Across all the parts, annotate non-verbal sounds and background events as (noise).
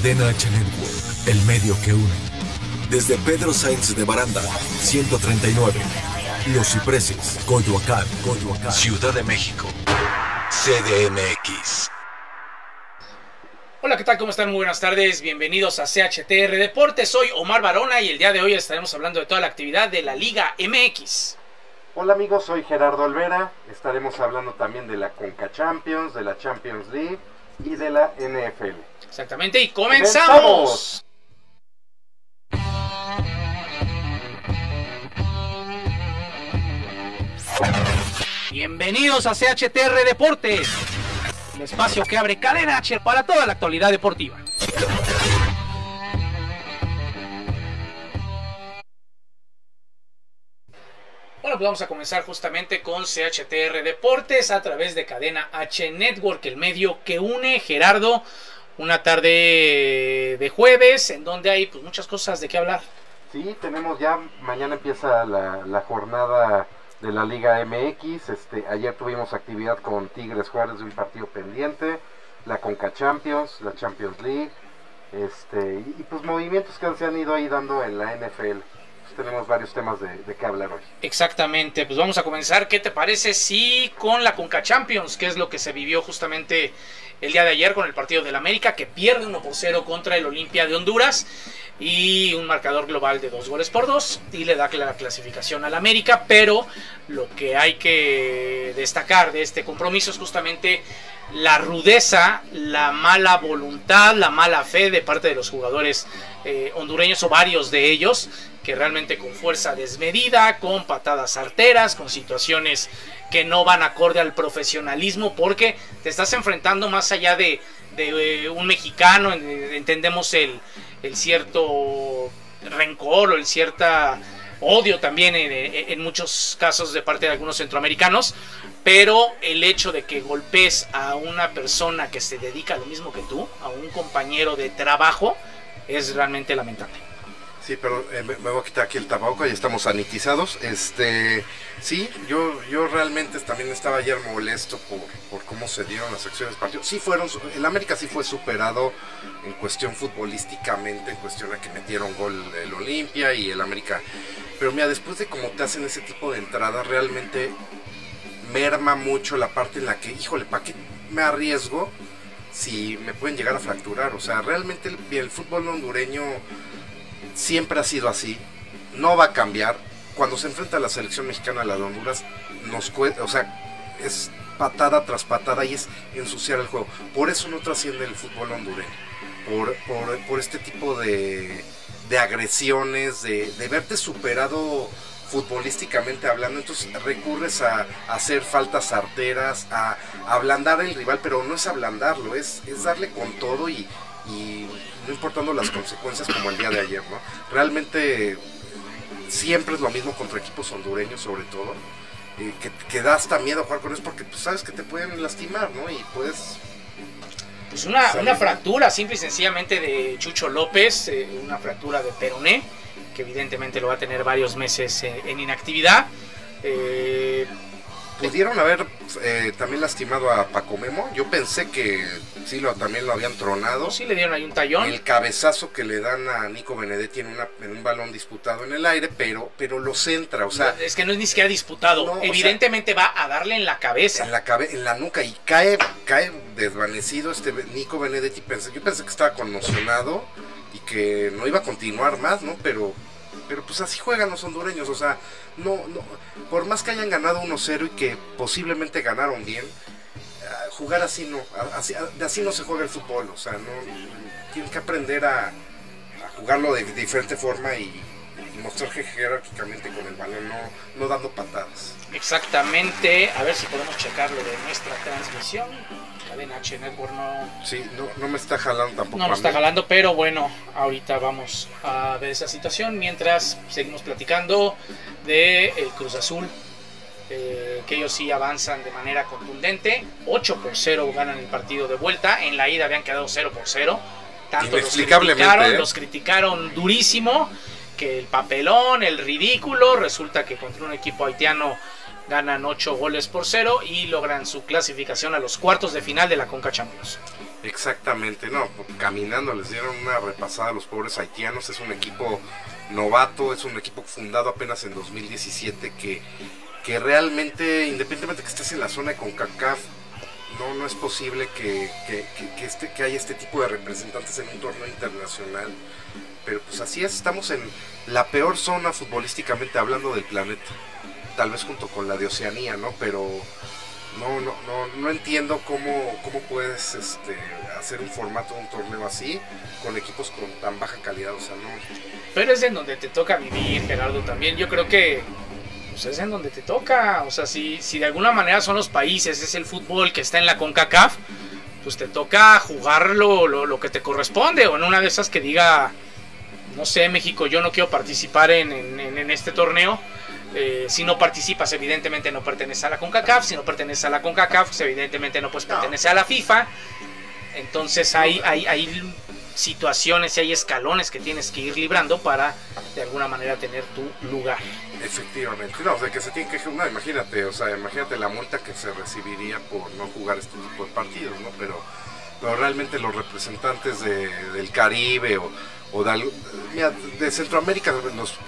Cadena H Network, el medio que une. Desde Pedro Sainz de Baranda, 139. Los Cipreses, Coyoacán, Coyoacán. Ciudad de México, CDMX. Hola, ¿qué tal? ¿Cómo están? Muy buenas tardes. Bienvenidos a CHTR Deportes. Soy Omar Barona y el día de hoy estaremos hablando de toda la actividad de la Liga MX. Hola amigos, soy Gerardo Olvera. Estaremos hablando también de la Conca Champions, de la Champions League y de la NFL. Exactamente, y comenzamos. Bienvenidos a CHTR Deportes, el espacio que abre cadena H para toda la actualidad deportiva. Bueno, pues vamos a comenzar justamente con CHTR Deportes a través de Cadena H Network, el medio que une Gerardo. Una tarde de jueves en donde hay pues, muchas cosas de qué hablar. Sí, tenemos ya, mañana empieza la, la jornada de la Liga MX. Este, ayer tuvimos actividad con Tigres Juárez de un partido pendiente, la Conca Champions, la Champions League, este, y, y pues movimientos que se han ido ahí dando en la NFL. Tenemos varios temas de, de qué hablar hoy. Exactamente, pues vamos a comenzar. ¿Qué te parece si con la Conca Champions, que es lo que se vivió justamente el día de ayer con el partido del América, que pierde 1 por 0 contra el Olimpia de Honduras y un marcador global de dos goles por dos y le da la clasificación al América, pero lo que hay que destacar de este compromiso es justamente la rudeza, la mala voluntad, la mala fe de parte de los jugadores eh, hondureños o varios de ellos que realmente con fuerza desmedida, con patadas arteras, con situaciones que no van acorde al profesionalismo, porque te estás enfrentando más allá de, eh, un mexicano, eh, entendemos el, el, cierto rencor o el cierta odio también en, en, muchos casos de parte de algunos centroamericanos, pero el hecho de que golpes a una persona que se dedica a lo mismo que tú, a un compañero de trabajo, es realmente lamentable. Sí, pero eh, me, voy a quitar aquí el tabaco, ya estamos sanitizados. Este, sí, yo, yo realmente también estaba ayer molesto por, por cómo se dieron las acciones del partido. Sí fueron, el América sí fue superado en cuestión futbolísticamente, en cuestión a que metieron gol el Olimpia y el América. Pero mira, después de cómo te hacen ese tipo de entradas, realmente merma mucho la parte en la que, híjole, ¿para qué me arriesgo si me pueden llegar a fracturar? O sea, realmente el fútbol hondureño siempre ha sido así, no va a cambiar. Cuando se enfrenta a la selección mexicana, la de Honduras, nos o sea, es patada tras patada y es ensuciar el juego. Por eso no trasciende el fútbol hondureño, por, por, por este tipo de, de agresiones, de, de, verte superado futbolísticamente hablando, entonces recurres a, a hacer faltas arteras, a, a, ablandar el rival, pero no es ablandarlo, es, es darle con todo y, y no importando las consecuencias como el día de ayer, ¿no? Realmente siempre es lo mismo contra equipos hondureños sobre todo, eh, que, que, da hasta miedo jugar con ellos porque pues, sabes que te pueden lastimar, ¿no? Y puedes... Pues una, una fractura simple y sencillamente de Chucho López, eh, una fractura de peroné, que evidentemente lo va a tener varios meses eh, en inactividad. Eh, pudieron haber eh, también lastimado a Paco Memo. Yo pensé que sí lo, también lo habían tronado. Sí le dieron ahí un tallón. El cabezazo que le dan a Nico Benedetti en, una, en un balón disputado en el aire, pero, pero lo centra, o sea... Es que no es ni siquiera disputado. No, Evidentemente o sea, va a darle en la cabeza. En la, cabe en la nuca y cae, cae desvanecido este Nico Benedetti. Pensé, yo pensé que estaba conmocionado y que no iba a continuar más, ¿no? Pero pero pues así juegan los hondureños, o sea, no, no por más que hayan ganado 1-0 y que posiblemente ganaron bien, uh, jugar así no, así, no se juega el fútbol, o sea, no tienes que aprender a, jugarlo de, diferente forma y, mostrar jerárquicamente con el balón, no, no dando patadas. Exactamente, a ver si podemos checar lo de nuestra transmisión. Cadena H Network no. Sí, no, no me está jalando tampoco. No nos está jalando, pero bueno, ahorita vamos a ver esa situación. Mientras seguimos platicando de el Cruz Azul, eh, que ellos sí avanzan de manera contundente. 8 por 0 ganan el partido de vuelta. En la ida habían quedado 0 por 0. Tanto los criticaron, ¿eh? los criticaron durísimo. Que el papelón, el ridículo. Resulta que contra un equipo haitiano ganan 8 goles por 0 y logran su clasificación a los cuartos de final de la Conca Champions. Exactamente, no, caminando les dieron una repasada a los pobres haitianos, es un equipo novato, es un equipo fundado apenas en 2017 que, que realmente, independientemente que estés en la zona de CONCACAF, no, no es posible que, que, que, este, que haya este tipo de representantes en un torneo internacional. Pero pues así es, estamos en la peor zona futbolísticamente hablando del planeta. Tal vez junto con la de Oceanía, ¿no? Pero no, no, no, no entiendo cómo, cómo puedes este, hacer un formato de un torneo así con equipos con tan baja calidad. O sea, no. Pero es en donde te toca vivir, Gerardo, también. Yo creo que pues, es en donde te toca. O sea, si, si de alguna manera son los países, es el fútbol que está en la CONCACAF, pues te toca jugar lo, lo, que te corresponde. O en una de esas que diga, no sé, México, yo no quiero participar en, en este torneo eh, si no participas, evidentemente no perteneces a la CONCACAF. Si no perteneces a la CONCACAF, pues evidentemente no puedes pertenecer a la FIFA. Entonces hay, hay, hay situaciones y hay escalones que tienes que ir librando para de alguna manera tener tu lugar. Efectivamente, no, o sea que se tiene que no, imagínate, o sea, imagínate la multa que se recibiría por no jugar este tipo de partidos, ¿no? Pero, pero realmente los representantes del Caribe o, o de, de Centroamérica, los,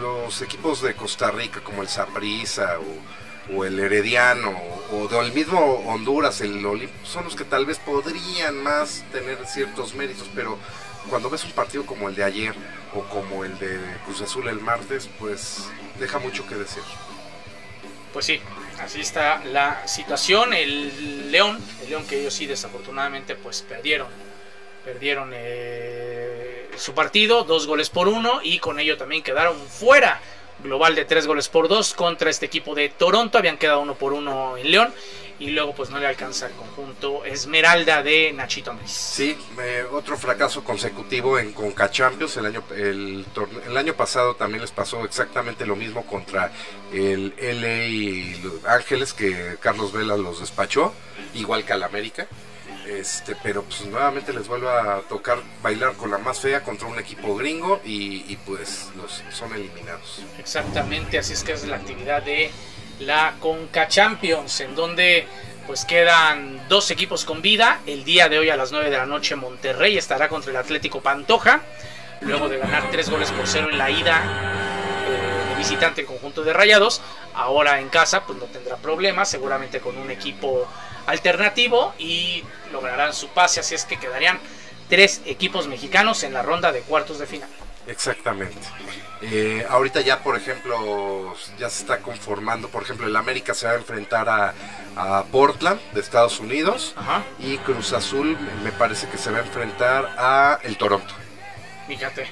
los, equipos de Costa Rica como el Saprissa o, el Herediano o, del mismo Honduras, el Olimpo, son los que tal vez podrían más tener ciertos méritos, pero cuando ves un partido como el de ayer o como el de Cruz Azul el martes, pues deja mucho que decir. Pues sí, así está la situación. El León, el León que ellos sí desafortunadamente pues perdieron, perdieron eh, su partido, dos goles por uno, y con ello también quedaron fuera. Global de tres goles por dos contra este equipo de Toronto. Habían quedado uno por uno en León. Y luego pues no le alcanza el conjunto Esmeralda de Nachito Ambriz. Sí, otro fracaso consecutivo en Conca Champions. El año, el, el año pasado también les pasó exactamente lo mismo contra el LA Ángeles que Carlos Vela los despachó, igual que al América. Este, pero pues nuevamente les vuelvo a tocar bailar con la más fea contra un equipo gringo y, pues los son eliminados. Exactamente, así es que es la actividad de la Conca Champions, en donde pues quedan dos equipos con vida. El día de hoy a las 9 de la noche Monterrey estará contra el Atlético Pantoja, luego de ganar tres goles por cero en la ida eh, de visitante en conjunto de Rayados. Ahora en casa pues no tendrá problemas, seguramente con un equipo alternativo y lograrán su pase, así es que quedarían tres equipos mexicanos en la ronda de cuartos de final. Exactamente. Eh, ahorita ya, por ejemplo, ya se está conformando, por ejemplo, el América se va a enfrentar a, Portland de Estados Unidos y Cruz Azul me parece que se va a enfrentar a el Toronto. Fíjate.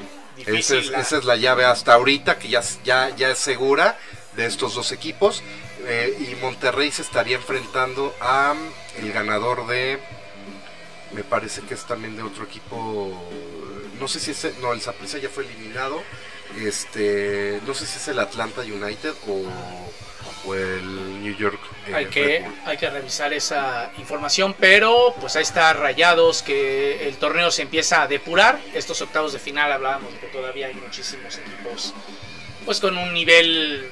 Esa es, esa es, la llave hasta ahorita que ya, ya, ya es segura de estos dos equipos. Eh, y Monterrey se estaría enfrentando a el ganador de me parece que es también de otro equipo no sé si es no el Saprissa ya fue eliminado este no sé si es el Atlanta United o, el New York eh, hay que hay que revisar esa información pero pues ahí está rayados que el torneo se empieza a depurar. Estos octavos de final hablábamos de que todavía hay muchísimos equipos pues con un nivel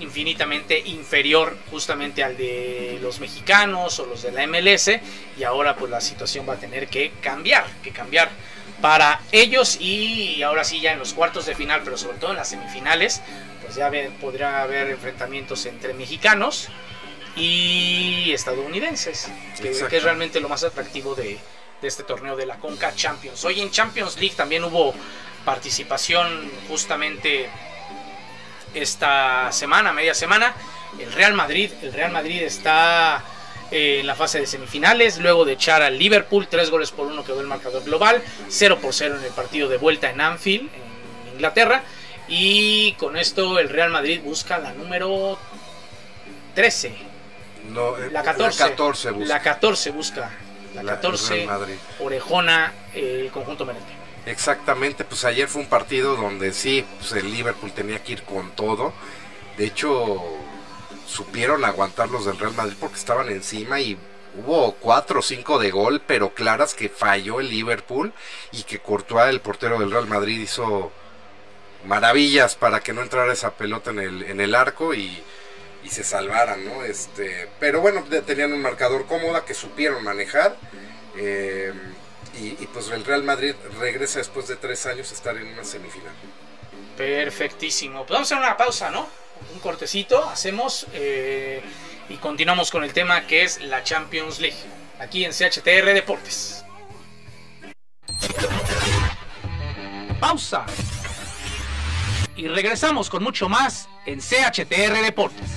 infinitamente inferior justamente al de los mexicanos o los de la MLS y ahora pues la situación va a tener que cambiar, que cambiar para ellos y ahora sí ya en los cuartos de final, pero sobre todo en las semifinales, pues ya podría haber enfrentamientos entre mexicanos y estadounidenses, que, es realmente lo más atractivo de, de este torneo de la Conca Champions. Hoy en Champions League también hubo participación justamente esta semana, media semana, el Real Madrid. El Real Madrid está eh, en la fase de semifinales, luego de echar al Liverpool, tres goles por uno quedó el marcador global, 0 por 0 en el partido de vuelta en Anfield, en Inglaterra. Y con esto el Real Madrid busca la número 13. No, eh, la 14. La 14 busca. La 14 busca. La 14 orejona el conjunto merengue. Exactamente, pues ayer fue un partido donde sí, pues el Liverpool tenía que ir con todo. De hecho, supieron aguantar los del Real Madrid porque estaban encima y hubo cuatro o cinco de gol, pero claras que falló el Liverpool y que Courtois, el portero del Real Madrid, hizo maravillas para que no entrara esa pelota en el, en el arco y, y se salvaran, ¿no? Este, pero bueno, tenían un marcador cómoda que supieron manejar Eh, y, y, pues el Real Madrid regresa después de tres años a estar en una semifinal. Perfectísimo. Pues vamos a hacer una pausa, ¿no? Un cortecito, hacemos eh, y continuamos con el tema que es la Champions League. Aquí en CHTR Deportes. Pausa. Y regresamos con mucho más en CHTR Deportes.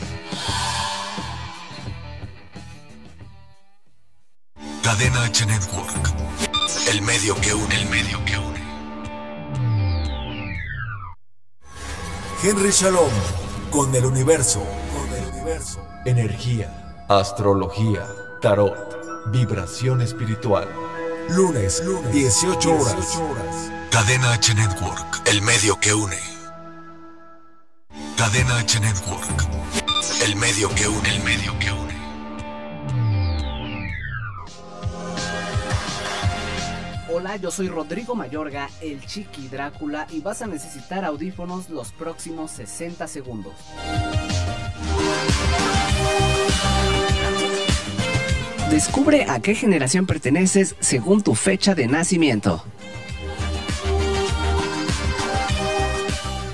Cadena H Network. El medio que une, el medio que une. Henry Shalom con el universo, con el universo. Energía, astrología, tarot, vibración espiritual. Lunes, lunes 18 horas. 18 horas. Cadena H Network, el medio que une. Cadena H Network, el medio que une, el medio que une. Yo soy Rodrigo Mayorga, el Chiqui Drácula, y vas a necesitar audífonos los próximos 60 segundos. Descubre a qué generación perteneces según tu fecha de nacimiento.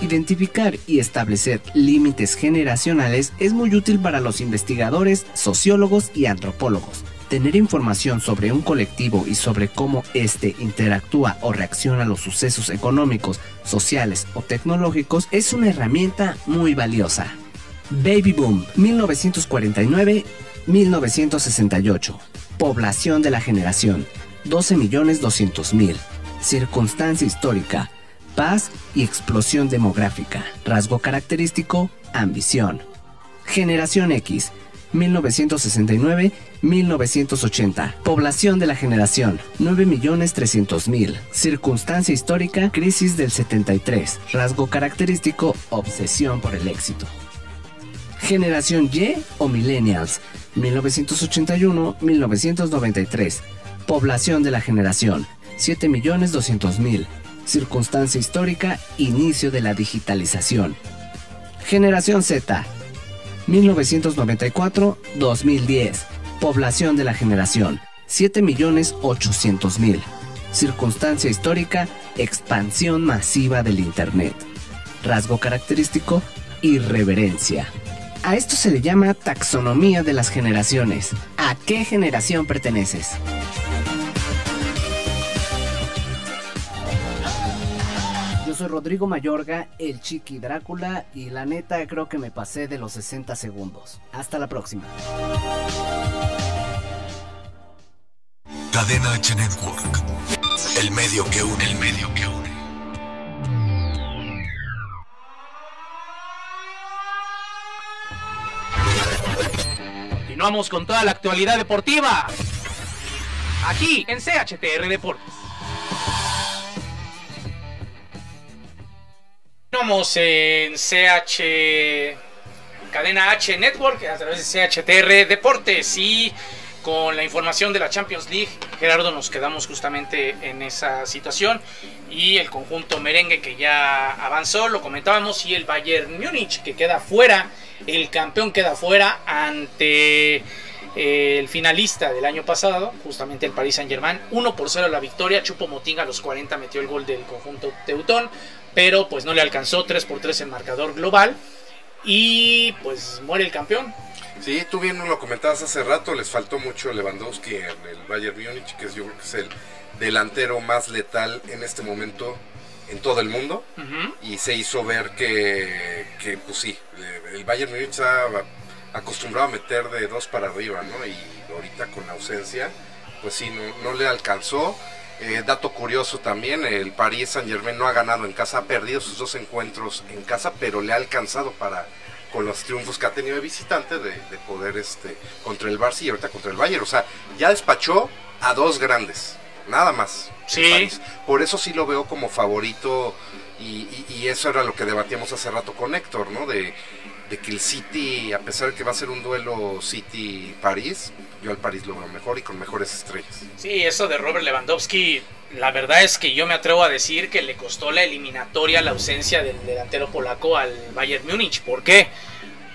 Identificar y establecer límites generacionales es muy útil para los investigadores, sociólogos y antropólogos tener información sobre un colectivo y sobre cómo éste interactúa o reacciona a los sucesos económicos, sociales o tecnológicos es una herramienta muy valiosa. Baby Boom 1949-1968. Población de la generación 12.200.000. Circunstancia histórica. Paz y explosión demográfica. Rasgo característico, ambición. Generación X 1969-1980. Población de la generación, 9.300.000. Circunstancia histórica, crisis del 73. Rasgo característico, obsesión por el éxito. Generación Y o Millennials, 1981-1993. Población de la generación, 7.200.000. Circunstancia histórica, inicio de la digitalización. Generación Z, 1994-2010. Población de la generación, 7.800.000. Circunstancia histórica, expansión masiva del Internet. Rasgo característico, irreverencia. A esto se le llama taxonomía de las generaciones. ¿A qué generación perteneces? Soy Rodrigo Mayorga, el Chiqui Drácula, y la neta creo que me pasé de los 60 segundos. Hasta la próxima. Cadena H Network. El medio que une, el medio que une. Continuamos con toda la actualidad deportiva. Aquí en CHTR Deportes. Continuamos en CH Cadena H Network a través de CHTR Deportes. Y con la información de la Champions League, Gerardo, nos quedamos justamente en esa situación. Y el conjunto merengue que ya avanzó, lo comentábamos, y el Bayern Múnich que queda fuera, el campeón queda fuera ante eh, el finalista del año pasado, justamente el Paris Saint Germain, 1 por 0 la victoria, Chupo Motinga a los 40 metió el gol del conjunto Teutón, pero pues no le alcanzó 3 por 3 el marcador global y pues muere el campeón. Sí, tú bien lo comentabas hace rato, les faltó mucho Lewandowski en el Bayern Múnich, que es, yo creo que es el delantero más letal en este momento en todo el mundo uh -huh. y se hizo ver que, que, pues sí, el Bayern Múnich está acostumbrado a meter de dos para arriba, ¿no? Y ahorita con la ausencia, pues sí, no, no le alcanzó. Eh, dato curioso también, el Paris Saint Germain no ha ganado en casa, ha perdido sus dos encuentros en casa, pero le ha alcanzado para con los triunfos que ha tenido de visitante de, de poder este contra el Barça y ahorita contra el Bayern, o sea, ya despachó a dos grandes, nada más. Sí. Por eso sí lo veo como favorito y, y, y, eso era lo que debatíamos hace rato con Héctor, ¿no? De, de que el City, a pesar de que va a ser un duelo City-París, yo al París lo veo mejor y con mejores estrellas. Sí, eso de Robert Lewandowski, la verdad es que yo me atrevo a decir que le costó la eliminatoria la ausencia del delantero polaco al Bayern Múnich. ¿Por qué?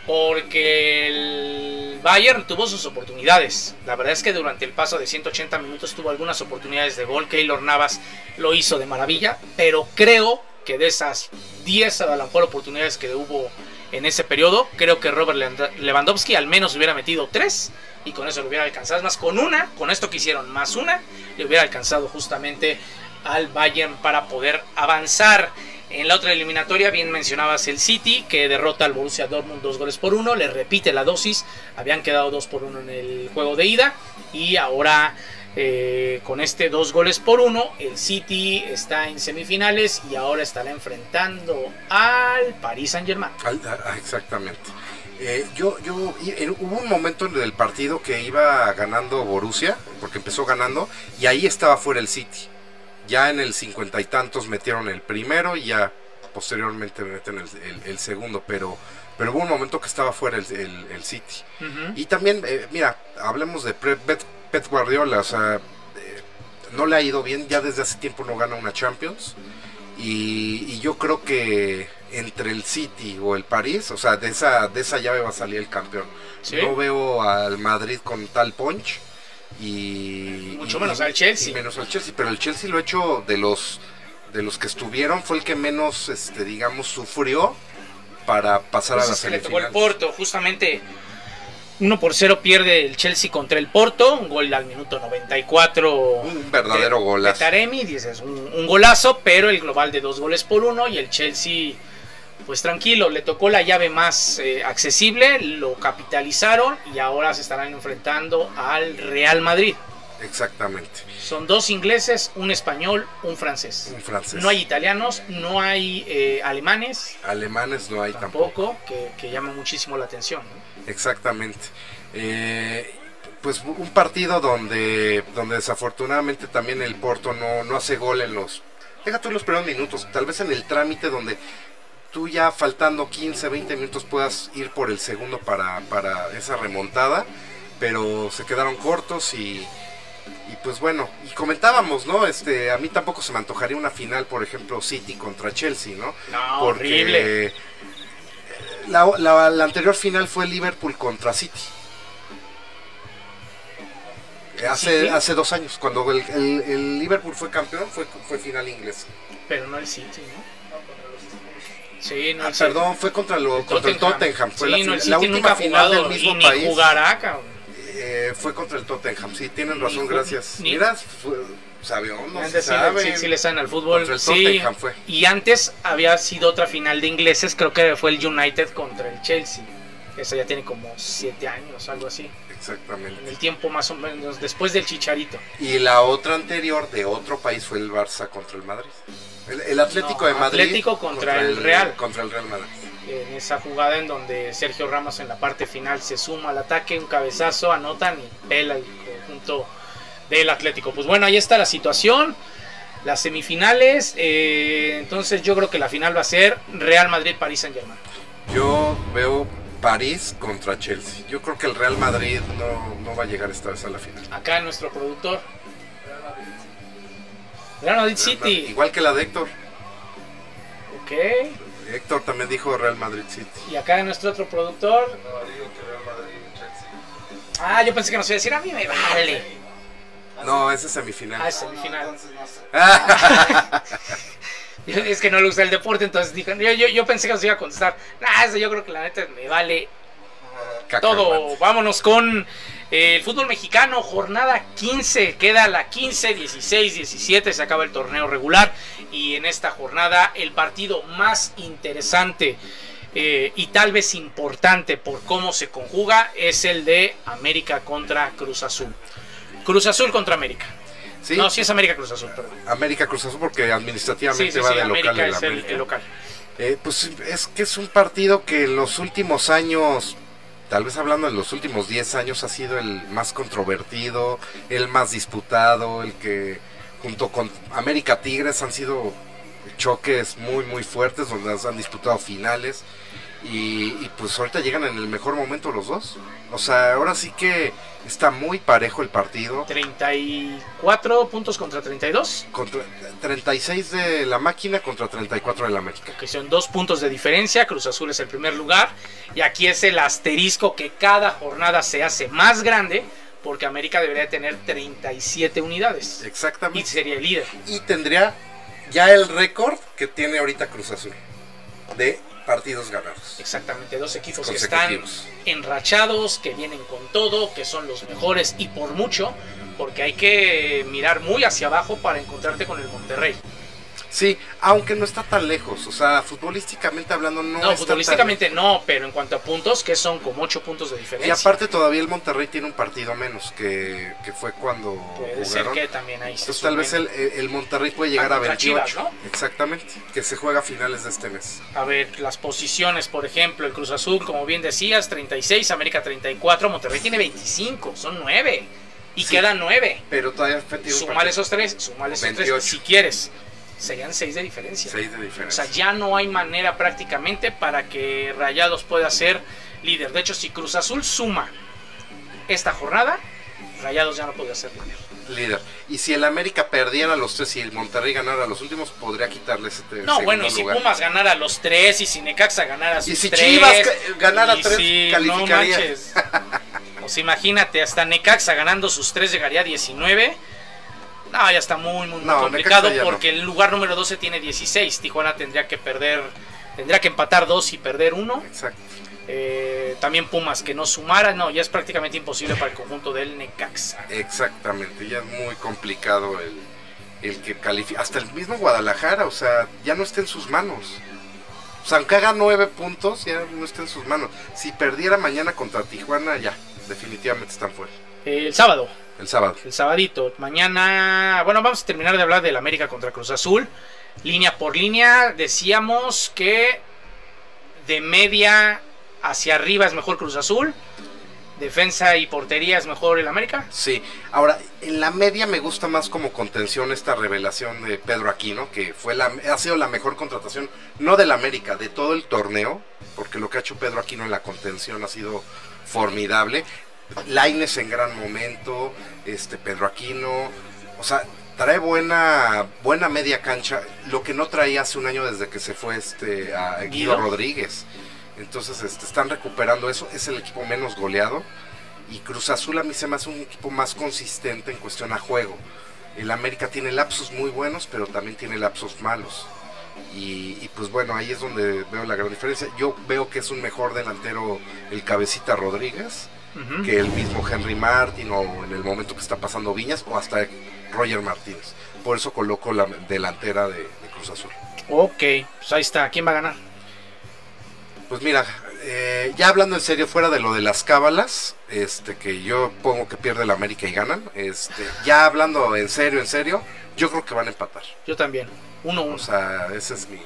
Porque el Bayern tuvo sus oportunidades. La verdad es que durante el paso de 180 minutos tuvo algunas oportunidades de gol. Keylor Navas lo hizo de maravilla, pero creo que de esas 10 a lo mejor oportunidades que hubo en ese periodo, creo que Robert Lewandowski al menos hubiera metido 3 y con eso lo hubiera alcanzado. más, con una, con esto que hicieron más una, le hubiera alcanzado justamente al Bayern para poder avanzar. En la otra eliminatoria, bien mencionabas el City, que derrota al Borussia Dortmund dos goles por uno, le repite la dosis, habían quedado dos por uno en el juego de ida y ahora eh, con este dos goles por uno, el City está en semifinales y ahora estará enfrentando al Paris Saint Germain. Exactamente. Eh, yo, yo, hubo un momento en el partido que iba ganando Borussia, porque empezó ganando, y ahí estaba fuera el City. Ya en el cincuenta y tantos metieron el primero y ya posteriormente meten el, segundo, pero, pero hubo un momento que estaba fuera el, City. Y también, eh, mira, hablemos de Pet, Guardiola, o sea, eh, no le ha ido bien, ya desde hace tiempo no gana una Champions. Y, yo creo que entre el City o el París, o sea, de esa, de esa llave va a salir el campeón. No veo al Madrid con tal punch y mucho menos al Chelsea. menos al Chelsea, pero el Chelsea lo ha hecho de los de los que estuvieron fue el que menos este digamos sufrió para pasar a pues la semifinal. el Porto, justamente 1 por 0 pierde el Chelsea contra el Porto, un gol al minuto 94. Un verdadero golazo. Taremi, dices, un, un, golazo, pero el global de dos goles por uno y el Chelsea pues tranquilo, le tocó la llave más eh, accesible, lo capitalizaron y ahora se estarán enfrentando al Real Madrid. Exactamente. Son dos ingleses, un español, un francés. Un francés. No hay italianos, no hay eh, alemanes. Alemanes no hay tampoco. que, que llama muchísimo la atención. Exactamente. Eh, pues un partido donde, donde desafortunadamente también el Porto no, no hace gol en los... Deja tú los primeros minutos, tal vez en el trámite donde tú ya faltando 15, 20 minutos puedas ir por el segundo para, para esa remontada, pero se quedaron cortos y, y pues bueno, y comentábamos, ¿no? Este, a mí tampoco se me antojaría una final, por ejemplo, City contra Chelsea, ¿no? no horrible. La, la, anterior final fue Liverpool contra City. Hace, hace dos años, cuando el, el, Liverpool fue campeón, fue, fue final inglés. Pero no el City, ¿no? Sí, no, ah, perdón, fue contra, lo, contra el Tottenham. Fue la, última final del mismo país. Jugará. Eh, fue contra el Tottenham. Sí, tienen razón, gracias. Mira, sabe no antes sí, sí, le saben al fútbol. Fue. Y antes había sido otra final de ingleses, creo que fue el United contra el Chelsea. Esa ya tiene como siete años, algo así. Exactamente. En el tiempo más o menos después del Chicharito. Y la otra anterior de otro país fue el Barça contra el Madrid. El, Atlético de Madrid. Atlético contra, el, Real. Contra el Real Madrid. En esa jugada en donde Sergio Ramos en la parte final se suma al ataque, un cabezazo, anotan y pela el conjunto del Atlético. Pues bueno, ahí está la situación. Las semifinales. Eh, entonces yo creo que la final va a ser Real Madrid-París Saint Germain. Yo veo París contra Chelsea. Yo creo que el Real Madrid no, no va a llegar esta vez a la final. Acá nuestro productor Real Madrid City. Igual que la de Héctor. Ok. Héctor también dijo Real Madrid City. Y acá nuestro otro productor. Ah, yo pensé que nos iba a decir a mí me vale. No, ese es semifinal. Ah, es semifinal. (laughs) es que no le gusta el deporte, entonces dijo, yo, yo, pensé que nos iba a contestar. Ah, eso yo creo que la neta me vale todo. Vámonos con el fútbol mexicano, jornada 15, queda la 15, 16, 17, se acaba el torneo regular y en esta jornada el partido más interesante eh, y tal vez importante por cómo se conjuga es el de América contra Cruz Azul. Cruz Azul contra América. No, sí es América Cruz Azul, perdón. América Cruz Azul porque administrativamente va de local. es el, local. Eh, pues es que es un partido que en los últimos años tal vez hablando de los últimos 10 años, ha sido el más controvertido, el más disputado, el que junto con América Tigres han sido choques muy muy fuertes donde han disputado finales Y, y, pues ahorita llegan en el mejor momento los dos. O sea, ahora sí que está muy parejo el partido. 34 puntos contra 32. Contra 36 de la máquina contra 34 de la América. Que son dos puntos de diferencia. Cruz Azul es el primer lugar. Y aquí es el asterisco que cada jornada se hace más grande. Porque América debería tener 37 unidades. Exactamente. Y sería el líder. Y tendría ya el récord que tiene ahorita Cruz Azul. De partidos ganados. Exactamente, dos equipos que están enrachados, que vienen con todo, que son los mejores y por mucho, porque hay que mirar muy hacia abajo para encontrarte con el Monterrey. Sí, aunque no está tan lejos, o sea, futbolísticamente hablando no, no futbolísticamente no, pero en cuanto a puntos, que son como 8 puntos de diferencia. Y aparte todavía el Monterrey tiene un partido menos, que, que fue cuando Puede ser que también ahí Entonces tal vez el, el, Monterrey puede llegar a 28. Chivas, ¿no? Exactamente, que se juega a finales de este mes. A ver, las posiciones, por ejemplo, el Cruz Azul, como bien decías, 36, América 34, Monterrey tiene 25, son 9. Y sí, quedan 9. Pero todavía Sumar esos tres, sumar esos 28. tres si quieres serían 6 de diferencia. 6 de diferencia. O sea, ya no hay manera prácticamente para que Rayados pueda ser líder. De hecho, si Cruz Azul suma esta jornada, Rayados ya no podría ser líder. Líder. Y si el América perdiera los tres y el Monterrey ganara los últimos, podría quitarle ese No, bueno, y si lugar. Pumas ganara los tres y si Necaxa ganara sus Y si tres, Chivas ganara tres, si, calificaría. No manches. (laughs) pues imagínate, hasta Necaxa ganando sus tres llegaría a 19. No, ya está muy, muy, No, complicado porque el lugar número 12 tiene 16. Tijuana tendría que perder, tendría que empatar dos y perder uno. Exacto. Eh, también Pumas que no sumara, no, ya es prácticamente imposible para el conjunto del Necaxa. Exactamente, ya es muy complicado el, el que califique. Hasta el mismo Guadalajara, o sea, ya no está en sus manos. O sea, aunque haga nueve puntos, ya no está en sus manos. Si perdiera mañana contra Tijuana, ya, definitivamente están fuera. Eh, el sábado, El sábado. el sabadito, mañana, bueno, vamos a terminar de hablar del América contra Cruz Azul. Línea por línea, decíamos que de media hacia arriba es mejor Cruz Azul. Defensa y portería es mejor el América. Sí, ahora en la media me gusta más como contención esta revelación de Pedro Aquino, que fue la, ha sido la mejor contratación, no del América, de todo el torneo, porque lo que ha hecho Pedro Aquino en la contención ha sido formidable. Laines en gran momento, este Pedro Aquino, o sea, trae buena buena media cancha, lo que no traía hace un año desde que se fue este a Guido, Guido. Rodríguez. Entonces este, están recuperando eso, es el equipo menos goleado y Cruz Azul a mí se me hace un equipo más consistente en cuestión a juego. El América tiene lapsos muy buenos, pero también tiene lapsos malos. Y, y, pues bueno, ahí es donde veo la gran diferencia. Yo veo que es un mejor delantero el Cabecita Rodríguez Que el mismo Henry Martin o en el momento que está pasando Viñas o hasta Roger Martínez. Por eso coloco la delantera de, de Cruz Azul. Ok, pues ahí está. ¿Quién va a ganar? Pues mira, eh, ya hablando en serio, fuera de lo de las cábalas, este que yo pongo que pierde el América y ganan, este, ya hablando en serio, en serio, yo creo que van a empatar. Yo también. 1-1. O sea, ese es mi.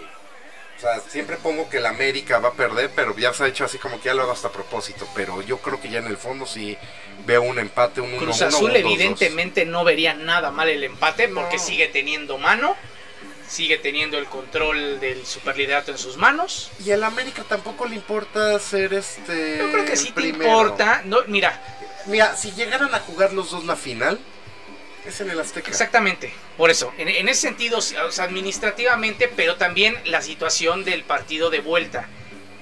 O sea, siempre pongo que el América va a perder, pero ya se ha hecho así como que ya lo hago hasta a propósito. Pero yo creo que ya en el fondo sí veo un empate, un 1-1. Cruz un Azul 2-2. evidentemente no vería nada mal el empate porque No. sigue teniendo mano, sigue teniendo el control del superliderato en sus manos. Y el América tampoco le importa ser este. Yo creo que sí te importa. No, mira, Mira, si llegaran a jugar los dos la final, es en el Azteca. exactamente. Por eso, en, ese sentido, administrativamente, pero también la situación del partido de vuelta,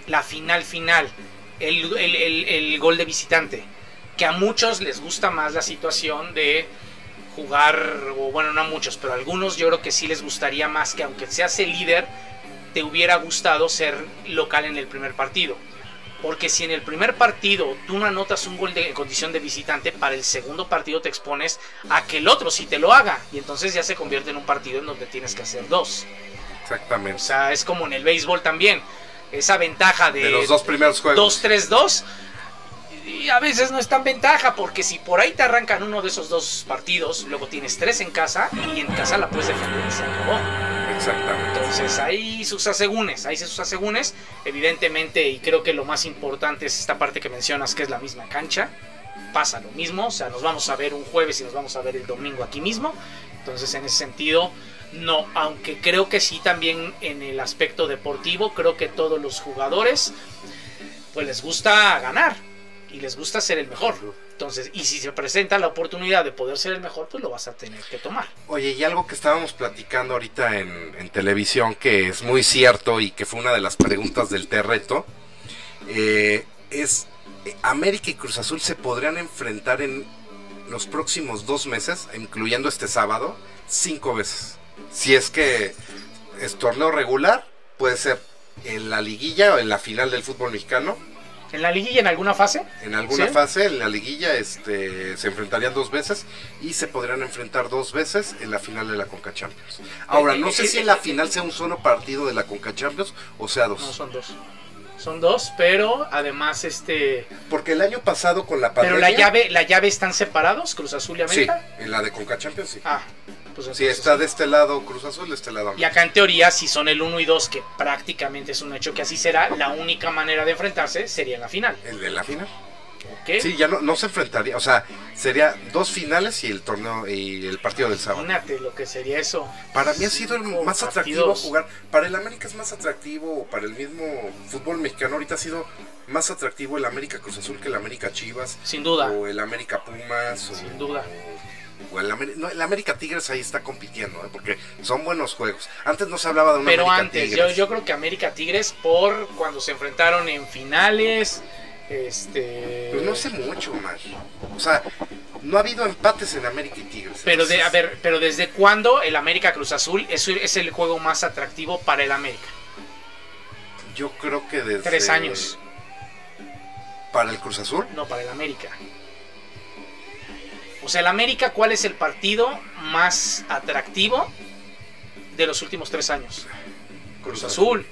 la final final, el- el gol de visitante, que a muchos les gusta más la situación de jugar, o bueno, no a muchos, pero a algunos yo creo que sí les gustaría más que aunque seas el líder, te hubiera gustado ser local en el primer partido. Porque si en el primer partido tú no anotas un gol de en condición de visitante, para el segundo partido te expones a que el otro sí te lo haga. Y entonces ya se convierte en un partido en donde tienes que hacer dos. Exactamente. O sea, es como en el béisbol también. Esa ventaja de, de los dos primeros juegos. 2-3-2. Y a veces no es tan ventaja, porque si por ahí te arrancan uno de esos dos partidos, luego tienes tres en casa y en casa la puedes defender y se acabó. Exactamente. Entonces hay sus asegúnes, hay sus asegúnes. Evidentemente, y creo que lo más importante es esta parte que mencionas, que es la misma cancha. Pasa lo mismo, o sea, nos vamos a ver un jueves y nos vamos a ver el domingo aquí mismo. Entonces, en ese sentido, No, aunque creo que sí también en el aspecto deportivo, creo que todos los jugadores pues les gusta ganar y les gusta ser el mejor. Entonces, y si se presenta la oportunidad de poder ser el mejor, pues lo vas a tener que tomar. Oye, y algo que estábamos platicando ahorita en, en televisión, que es muy cierto y que fue una de las preguntas del Terreto, eh, es eh, América y Cruz Azul se podrían enfrentar en los próximos dos meses, incluyendo este sábado, cinco veces. Si es que es torneo regular, puede ser en la liguilla o en la final del fútbol mexicano. ¿En la liguilla en alguna fase? En alguna ¿Sí? fase, en la liguilla, este, se enfrentarían dos veces y se podrían enfrentar dos veces en la final de la Conca Champions. Ahora, no sé si en la final sea un solo partido de la Conca Champions o sea dos. No, son dos. Son dos, pero además este... Porque el año pasado con la Pero pandemia... la llave, la llave están separados, Cruz Azul y Sí, América. en la de Conca Champions sí. Ah, pues Sí, está sí. de este lado Cruz Azul, de este lado Y acá en teoría, si son el 1 y 2, que prácticamente es un hecho que así será, la única manera de enfrentarse sería en la final. El de la final. Sí, ya no, no se enfrentaría, o sea, sería dos finales y el torneo y el partido del sábado. Imagínate lo que sería eso. Para mí ha sido el más atractivo partidos. jugar. Para el América es más atractivo, para el mismo fútbol mexicano ahorita ha sido más atractivo el América Cruz Azul que el América Chivas. Sin duda. O el América Pumas. O, Sin duda. O el, no, el América Tigres ahí está compitiendo, ¿eh? porque son buenos juegos. Antes no se hablaba de un Pero América antes, yo, Tigres. yo creo que América Tigres, por cuando se enfrentaron en finales, este... Pues no sé mucho, más. O sea, no ha habido empates en América y Tigres. Pero, de, a ver, pero ¿desde cuándo el América Cruz Azul es, es el juego más atractivo para el América? Yo creo que desde. Tres años. Para el Cruz Azul. No, para el América. O sea, el América, ¿cuál es el partido más atractivo de los últimos tres años? Cruz Azul.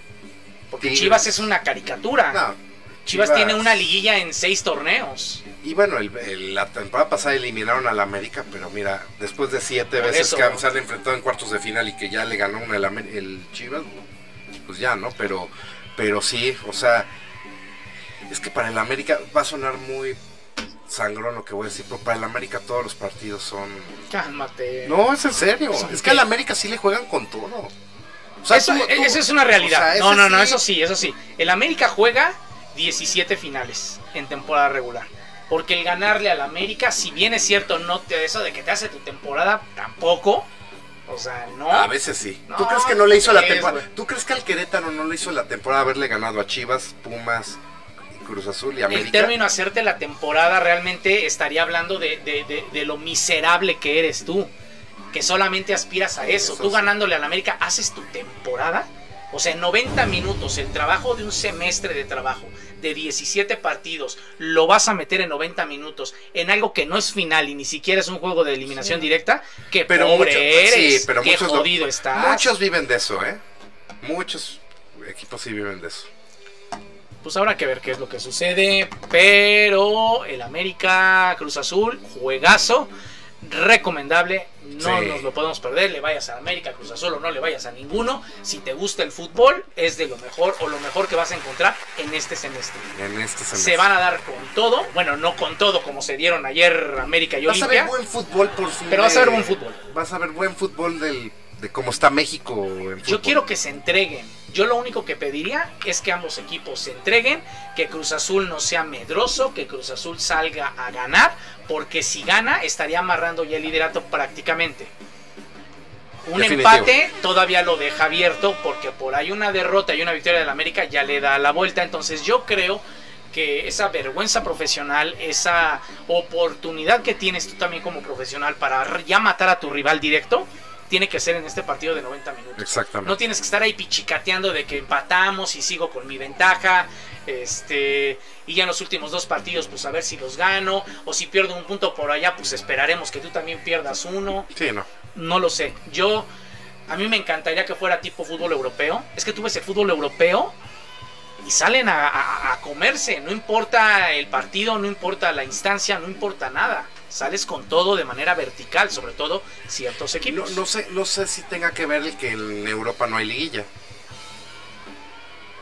Porque Tigres. Chivas es una caricatura. No, Chivas, tiene una liguilla en seis torneos. Y bueno, el- el- la temporada pasada eliminaron al América, pero mira, después de siete Por veces eso. que se han enfrentado en cuartos de final y que ya le ganó una el, Chivas, pues ya, ¿no? Pero, pero sí, o sea, es que para el América va a sonar muy sangrón lo que voy a decir, pero para el América todos los partidos son... Cálmate. No, es en serio, ¿Eso es que al América sí le juegan con todo. O sea, eso, tú- tú- eso es una realidad. o sea, ese no, no, no, eso sí, eso sí. El América juega 17 finales en temporada regular. Porque el ganarle al América, si bien es cierto, no te eso de que te hace tu temporada, tampoco. O sea, no. A veces sí. ¿Tú crees que no le hizo la es, temporada? ¿Tú crees que al Querétaro no le hizo la temporada haberle ganado a Chivas, Pumas, Cruz Azul y América? El término hacerte la temporada realmente estaría hablando de, de- de- de lo miserable que eres tú. Que solamente aspiras a eso. Eso tú sí. ganándole al América, haces tu temporada. O sea, en 90 minutos, el trabajo de un semestre de trabajo, de 17 partidos, lo vas a meter en 90 minutos en algo que no es final y ni siquiera es un juego de eliminación directa. Que pero pobre muchos, eres, sí, pero qué muchos, lo- jodido estás. muchos viven de eso, ¿eh? Muchos equipos sí viven de eso. Pues habrá que ver qué es lo que sucede. Pero el América Cruz Azul, juegazo, recomendable. No Sí. nos lo podemos perder. Le vayas a América Cruz Azul o no le vayas a ninguno. Si te gusta el fútbol, es de lo mejor o lo mejor que vas a encontrar en este semestre. En este semestre. Se van a dar con todo. Bueno, no con todo como se dieron ayer América y Vas a ver Olimpia. buen fútbol por fin. Pero vas a ver buen fútbol. Vas a ver buen fútbol del, de cómo está México en. Yo quiero que se entreguen. Yo lo único que pediría es que ambos equipos se entreguen, que Cruz Azul no sea medroso, que Cruz Azul salga a ganar, porque si gana estaría amarrando ya el liderato prácticamente. Un Definitivo. empate todavía lo deja abierto porque por ahí una derrota y una victoria del América ya le da la vuelta. Entonces yo creo que esa vergüenza profesional, esa oportunidad que tienes tú también como profesional para ya matar a tu rival directo, tiene que ser en este partido de 90 minutos. Exactamente. No tienes que estar ahí pichicateando de que empatamos y sigo con mi ventaja. Este, y ya en los últimos dos partidos, pues a ver si los gano. O si pierdo un punto por allá, pues esperaremos que tú también pierdas uno. Sí, no. No lo sé. Yo, a mí me encantaría que fuera tipo fútbol europeo. Es que tú ves el fútbol europeo y salen a, a- a comerse. No importa el partido, no importa la instancia, no importa nada. Sales con todo de manera vertical, sobre todo ciertos No, equipos. no sé, no sé si tenga que ver el que en Europa no hay liguilla.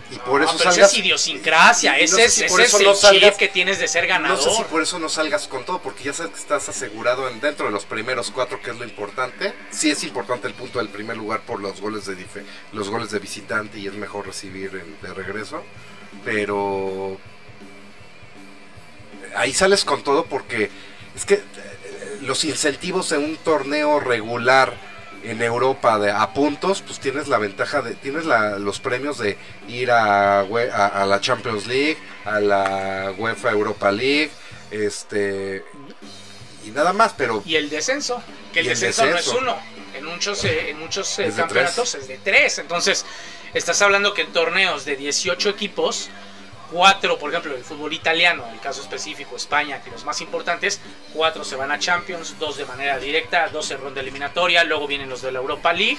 y por No, eso pero esa salgas es idiosincrasia, no sé es, si ese por es eso el no chip salgas- que tienes de ser ganador. No sé si por eso no salgas con todo, porque ya sabes que estás asegurado en, dentro de los primeros cuatro, que es lo importante. Sí es importante el punto del primer lugar por los goles de dife- los goles de visitante y es mejor recibir en- de regreso, pero ahí sales con todo porque es que eh, los incentivos en un torneo regular en Europa de, a puntos, pues tienes la ventaja de, tienes la- los premios de ir a, a, a la Champions League, a la UEFA Europa League, este y nada más, pero Y el descenso, que el descenso, no es uno. En muchos, eh, en muchos eh, campeonatos es de tres. Entonces, estás hablando que en torneos de 18 equipos, cuatro, por ejemplo, el fútbol italiano, el caso específico, España, que los más importantes, cuatro se van a Champions, dos de manera directa, dos en ronda eliminatoria, luego vienen los de la Europa League.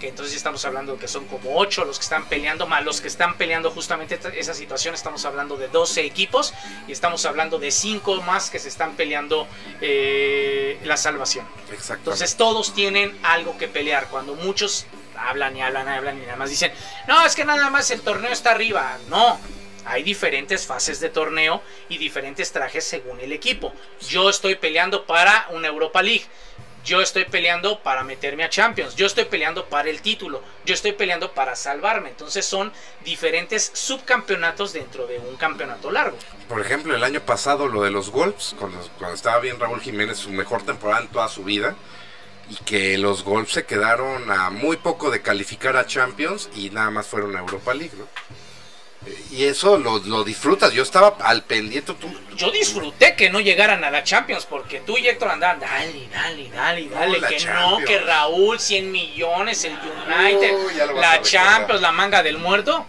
Que entonces ya estamos hablando que son como ocho los que están peleando, más los que están peleando justamente esa situación, estamos hablando de 12 equipos y estamos hablando de cinco más que se están peleando eh, la salvación. exacto. Entonces todos tienen algo que pelear. Cuando muchos hablan y hablan y hablan y nada más dicen, no, es que nada más el torneo está arriba. No, hay diferentes fases de torneo y diferentes trajes según el equipo. Yo estoy peleando para una Europa League. Yo estoy peleando para meterme a Champions. Yo estoy peleando para el título. Yo estoy peleando para salvarme. Entonces son diferentes subcampeonatos dentro de un campeonato largo. Por ejemplo, el año pasado lo de los Wolves, cuando, estaba bien Raúl Jiménez, su mejor temporada en toda su vida, y que los Wolves se quedaron a muy poco de calificar a Champions y nada más fueron a Europa League, ¿no? Y eso lo, lo disfrutas. Yo estaba al pendiente. Tú, yo disfruté que no llegaran a la Champions porque tú y Héctor andaban, dale, dale, dale, dale, que no, que Raúl, 100 millones, el United, la. Champions, la manga del muerto.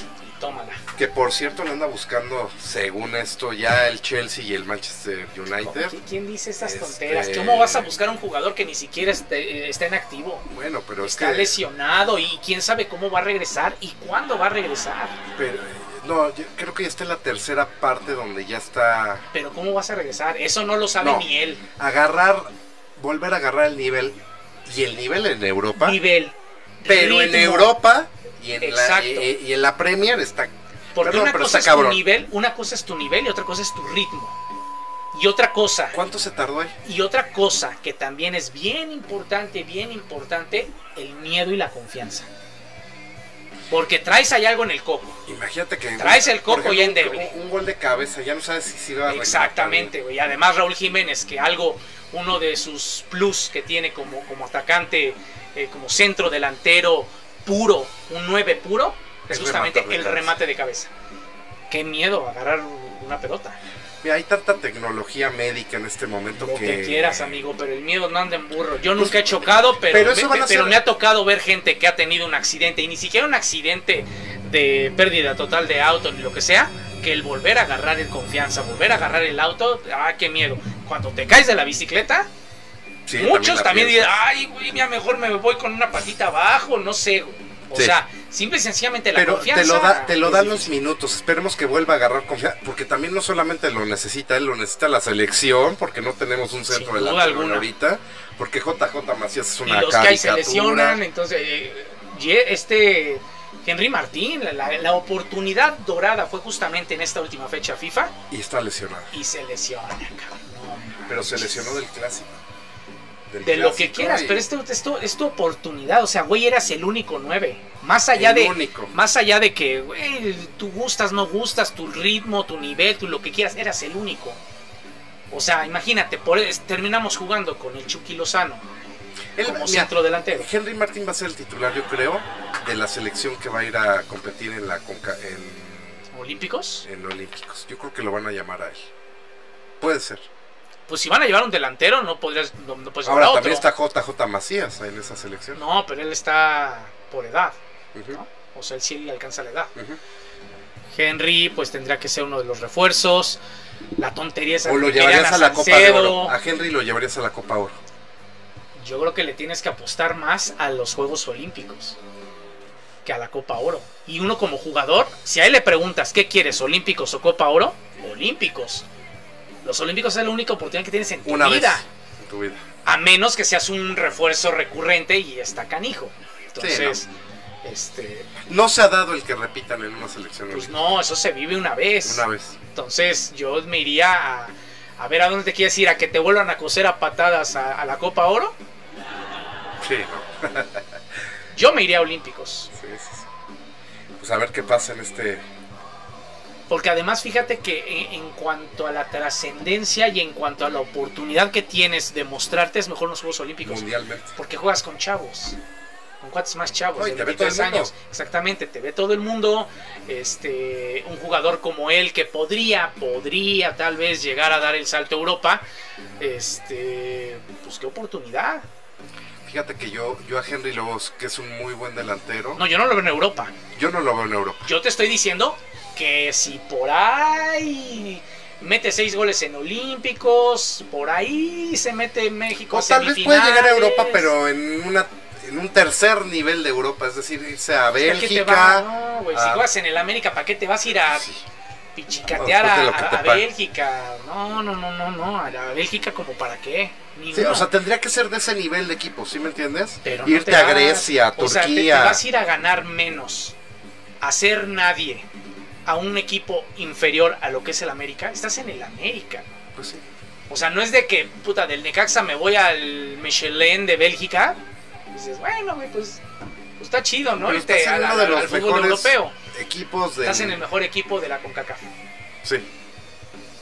Y tómala. Que por cierto le anda buscando, según esto, ya el Chelsea y el Manchester United. ¿Qui- ¿Quién dice estas Este- tonteras? ¿Cómo vas a buscar un jugador que ni siquiera esté, eh, está en activo? Bueno, pero es Está que. lesionado y quién sabe cómo va a regresar y cuándo va a regresar. pero, eh, no, yo creo que ya está en la tercera parte donde ya está. Pero cómo vas a regresar, eso no lo sabe No. ni él. Agarrar, volver a agarrar el nivel. Y el nivel en Europa. Nivel. Pero en. Europa y en, la, y, y en la Premier está. Porque Perdón, una pero cosa está es tu cabrón. nivel, una cosa es tu nivel y otra cosa es tu ritmo. Y otra cosa, ¿Cuánto se tardó ahí? y otra cosa que también es bien importante, bien importante, el miedo y la confianza. Porque traes ahí algo en el coco. Imagínate que. Traes el por coco y ejemplo, endeble. Un, un gol de cabeza, ya no sabes si se iba a Exactamente, güey. Además Raúl Jiménez, que algo, uno de sus plus que tiene como, como atacante, eh, como centro delantero puro, un 9 puro, es El justamente remate el cabeza. remate de cabeza. Qué miedo agarrar una pelota. Mira, hay tanta tecnología médica en este momento Lo que. que quieras, amigo, pero el miedo no anda en burro. Yo nunca he chocado, pero, pero eso me, pero ha tocado ver gente que ha tenido un accidente, y ni siquiera un accidente de pérdida total de auto ni lo que sea, que el volver a agarrar el confianza, volver a agarrar el auto, ah, qué miedo. Cuando te caes de la bicicleta, Sí, muchos también, piensas. dicen, ay, güey, mira, mejor me voy con una patita abajo, no sé. güey. O Sí. sea, simple y sencillamente la Pero confianza. te lo, da, te lo es dan los minutos. Esperemos que vuelva a agarrar confianza. Porque también no solamente lo necesita él, lo necesita la selección. Porque no tenemos un centro delantero alguna. ahorita. Porque JJ Macías es y una los que ahí se lesionan, entonces eh, ye- este Henry Martín, la, la- la oportunidad dorada fue justamente en esta última fecha FIFA Y está lesionado. y se lesiona, cabrón. Pero se lesionó del clásico. Del de lo que quieras, y- pero esto, esto es tu oportunidad, o sea, güey, eras el único 9. Más allá El de único. más allá de que, güey, tú gustas, no gustas, tu ritmo, tu nivel, tú lo que quieras, eras el único. O sea, imagínate, por, terminamos jugando con el Chucky Lozano Él- como mira, centro delantero. Henry Martín va a ser el titular, yo creo, de la selección que va a ir a competir en la Conca- en, ¿Olímpicos? en Olímpicos. Yo creo que lo van a llamar a él. Puede ser. Pues si van a llevar un delantero, no podrías, no, no puedes llevar Ahora a otro. también está JJ Macías en esa selección. No, pero él está por edad. O sea, él sí le alcanza la edad. Henry, pues tendrá que ser uno de los refuerzos. La tontería es O lo llevarías a la Copa de. Oro. A Henry lo llevarías a la Copa Oro. Yo creo que le tienes que apostar más a los Juegos Olímpicos que a la Copa Oro. Y uno como jugador, si a él le preguntas qué quieres, Olímpicos o Copa Oro, Olímpicos. Los Olímpicos es la única oportunidad que tienes en tu Una vez vida. en tu vida. A menos que seas un refuerzo recurrente y está canijo. Entonces, Este, No se ha dado el que repitan en una selección. pues olímpica. no, eso se vive una vez. Una vez. Entonces yo me iría a, a ver a dónde te quieres ir, a que te vuelvan a coser a patadas a, a la Copa Oro. Sí, ¿no? (laughs) Yo me iría a Olímpicos. Sí, sí, sí. Pues a ver qué pasa en este. Porque además fíjate que en, en cuanto a la trascendencia y en cuanto a la oportunidad que tienes de mostrarte es mejor en los Juegos Olímpicos. mundialmente. Porque juegas con chavos. Con cuates más chavos, No, de te ve todo el 23 mundo. años. Exactamente, te ve todo el mundo. Este, un jugador como él que podría, podría tal vez llegar a dar el salto a Europa. Este, pues qué oportunidad. Fíjate que yo, yo a Henry Lobos, que es un muy buen delantero, No, yo no lo veo en Europa. yo no lo veo en Europa. Yo te estoy diciendo que si por ahí mete seis goles en Olímpicos, por ahí se mete en México. O tal vez puede llegar a. Europa, pero en una en un tercer nivel de Europa, es decir, irse a ¿Para qué te Bélgica. vas? No, si juegas en el América, ¿para qué te vas a ir a Sí. pichicatear No, de a. Bélgica? No, no, no, no, no, a la Bélgica como para qué. Sí, o sea, tendría que ser de ese nivel de equipo, ¿sí me entiendes? Pero no Irte te a vas- Grecia, a o sea, te- Turquía. te, vas a ir a ganar menos, a ser nadie, a un equipo inferior a lo que es el América. Estás en el América. Pues sí. O sea, no es de que, puta, del Necaxa me voy al Michelin de Bélgica. Dices, bueno, güey, pues, pues está chido, ¿no? Irte en al, fútbol europeo. equipos de. Estás en el mejor equipo de la CONCACAF. Sí,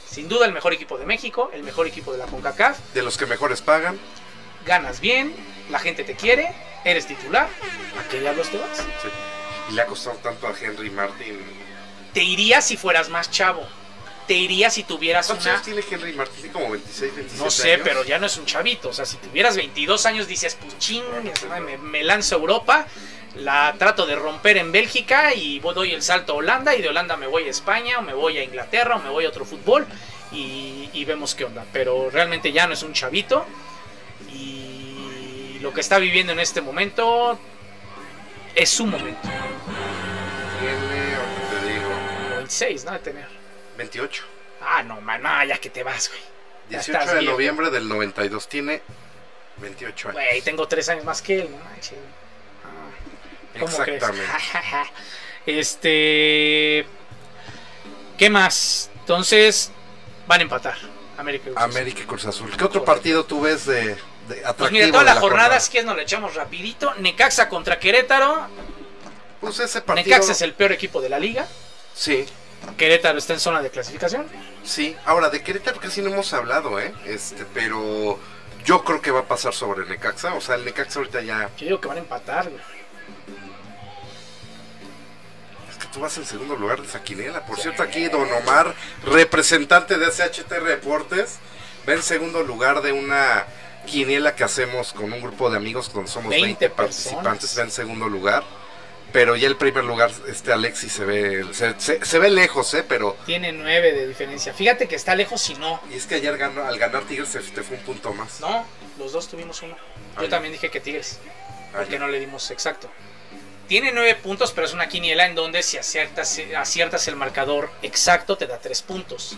Sin duda el mejor equipo de México, el mejor equipo de la CONCACAF. de los que mejores pagan. Ganas bien, la gente te quiere, eres titular. ¿A qué diablos te vas? Sí. Y le ha costado tanto a Henry Martin. Te irías si fueras más chavo. Te irías si tuvieras ¿Cuántos una... años tiene Henry? Tiene como 26, 27 No sé, años. pero ya no es un chavito. O sea, si tuvieras 22 años, dices, pues ching, me, me lanzo a Europa, la trato de romper en Bélgica y doy el salto a Holanda y de Holanda me voy a España o me voy a Inglaterra o me voy a otro fútbol y, y vemos qué onda. Pero realmente ya no es un chavito y lo que está viviendo en este momento es su momento. 26, ¿no? De tener. 28. Ah, no, man, no, ya que te vas, güey. Ya 18 estás de viejo. noviembre del 92. Tiene 28 años. Güey, tengo tres años más que él, no manches. Ah, ¿Cómo crees? Exactamente. (laughs) este. ¿Qué más? Entonces, van a empatar. América y Cruz Azul. América Cruz Azul. ¿Qué otro partido tú ves de, de atractivo? Pues mira, de toda la, la jornada, si quieres nos la echamos rapidito. Necaxa contra Querétaro. Pues ese partido. Necaxa es el peor equipo de la liga. Sí, Querétaro está en zona de clasificación. sí. Ahora, de Querétaro casi no hemos hablado, ¿eh? Este, pero yo creo que va a pasar sobre Necaxa. O sea, el Necaxa ahorita ya. Yo digo que van a empatar, güey. Es que tú vas en segundo lugar de esa quiniela. Por cierto, aquí Don Omar, representante de SHT Reportes, va en segundo lugar de una quiniela que hacemos con un grupo de amigos donde somos 20 20, participantes. Va en segundo lugar. Pero ya el primer lugar, este Alexis se ve, se, se- se ve lejos, ¿eh? Pero. Tiene nueve de diferencia. Fíjate que está lejos si no. Y es que ayer ganó, al ganar Tigres se te fue un punto más. No, los dos tuvimos uno. Yo también dije que Tigres. Porque ya. no le dimos exacto. Tiene nueve puntos, pero es una quiniela en donde si aciertas, aciertas el marcador exacto te da tres puntos.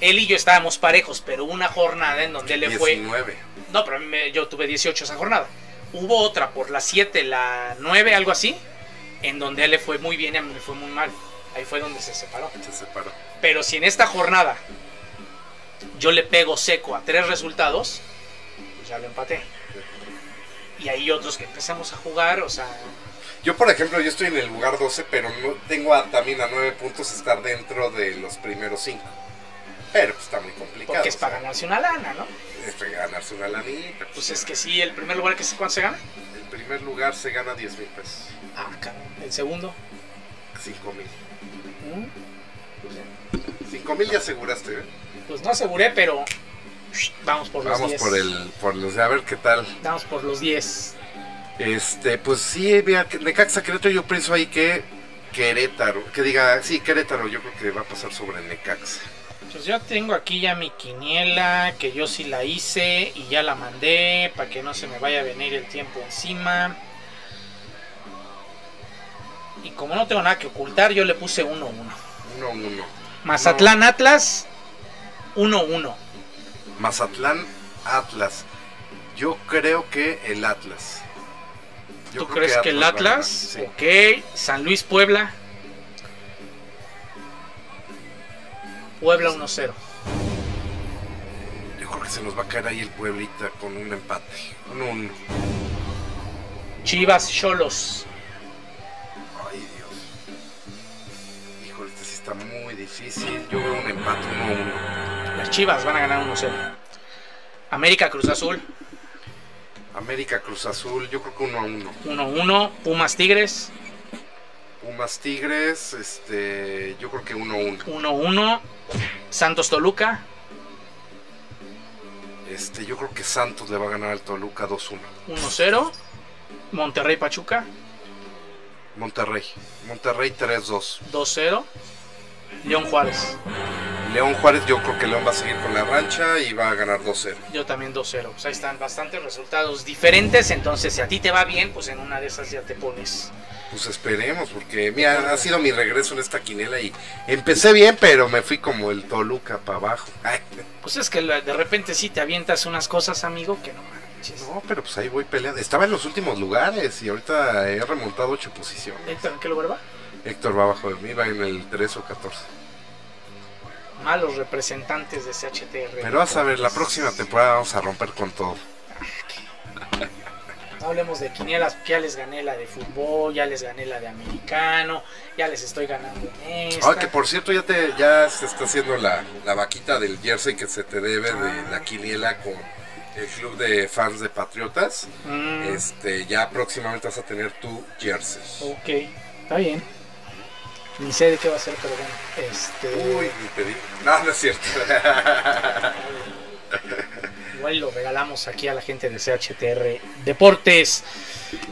Él y yo estábamos parejos, pero una jornada en donde él le fue... 19. No, pero yo tuve 18 esa jornada. Hubo otra por las 7, la 9, algo así, en donde él le fue muy bien y a mí me fue muy mal. Ahí fue donde se separó. Se separó. Pero si en esta jornada yo le pego seco a tres resultados, pues ya lo empaté. Y hay otros que empezamos a jugar, o sea, Yo, por ejemplo, yo estoy en el lugar 12, pero no tengo a- también a 9 puntos estar dentro de los primeros 5. Pero pues, está muy complicado. porque es sea, para ganarse una lana, ¿no? es de ganarse una lanita. Pues es que sí, el primer lugar que se, ¿cuánto se gana? El primer lugar se gana 10 mil pesos. Ah, cabrón. El segundo. 5 mil. ¿Mm? 5 mil ya aseguraste, ¿eh? Pues no aseguré, pero vamos por los Vamos 10. por el, por los, a ver qué tal. Vamos por los 10. Este, pues sí, mira, que Necaxa Querétaro, yo pienso ahí que Querétaro, que diga, sí, Querétaro, yo creo que va a pasar sobre Necaxa. Pues yo tengo aquí ya mi quiniela, que yo sí la hice y ya la mandé para que no se me vaya a venir el tiempo encima. Y como no tengo nada que ocultar, yo le puse 1-1. 1-1. Mazatlán Atlas 1-1. Mazatlán, Atlas. Yo creo que el Atlas. Yo ¿Tú crees que el Atlas? sí. Ok. San Luis Puebla. Puebla 1-0. Yo creo que se nos va a caer ahí el Pueblita con un empate. Un uno. Chivas Cholos. Difícil. Yo veo un empate 1-1. Las Chivas van a ganar 1-0. América Cruz Azul América Cruz Azul, yo creo que 1-1. 1-1. Pumas Tigres Pumas Tigres, este, yo creo que 1-1. 1-1. Santos Toluca Este, yo creo que Santos le va a ganar al Toluca 2-1. 1-0. Monterrey Pachuca Monterrey. Monterrey 3-2. 2-0. León Juárez. León Juárez, yo creo que León va a seguir con la rancha y va a ganar 2-0. Yo también 2-0. Pues ahí están bastantes resultados diferentes. Entonces, si a ti te va bien, pues en una de esas ya te pones. Pues esperemos, porque mira, ha sido mi regreso en esta quinela y empecé bien, pero me fui como el Toluca para abajo. Ay, Pues es que de repente sí te avientas unas cosas, amigo, que no manches. no, pero pues ahí voy peleando. Estaba en los últimos lugares y ahorita he remontado 8 posiciones. Héctor, ¿en qué lugar va? Héctor va abajo de mí, va en el 3 o 14. Malos representantes de CHTR. Pero vas a ver, la próxima temporada vamos a romper con todo. No hablemos de quinielas, ya les gané la de fútbol, ya les gané la de americano, ya les estoy ganando en esta. Ah, que por cierto ya te ya se está haciendo la, la vaquita del jersey que se te debe de la quiniela con el club de fans de Patriotas. Mm, Este, ya próximamente vas a tener tu jersey. ok, está bien. Ni sé de qué va a ser, pero bueno. Este, Uy, ni pedí. No, no es cierto. (laughs) Igual lo regalamos aquí a la gente de CHTR Deportes.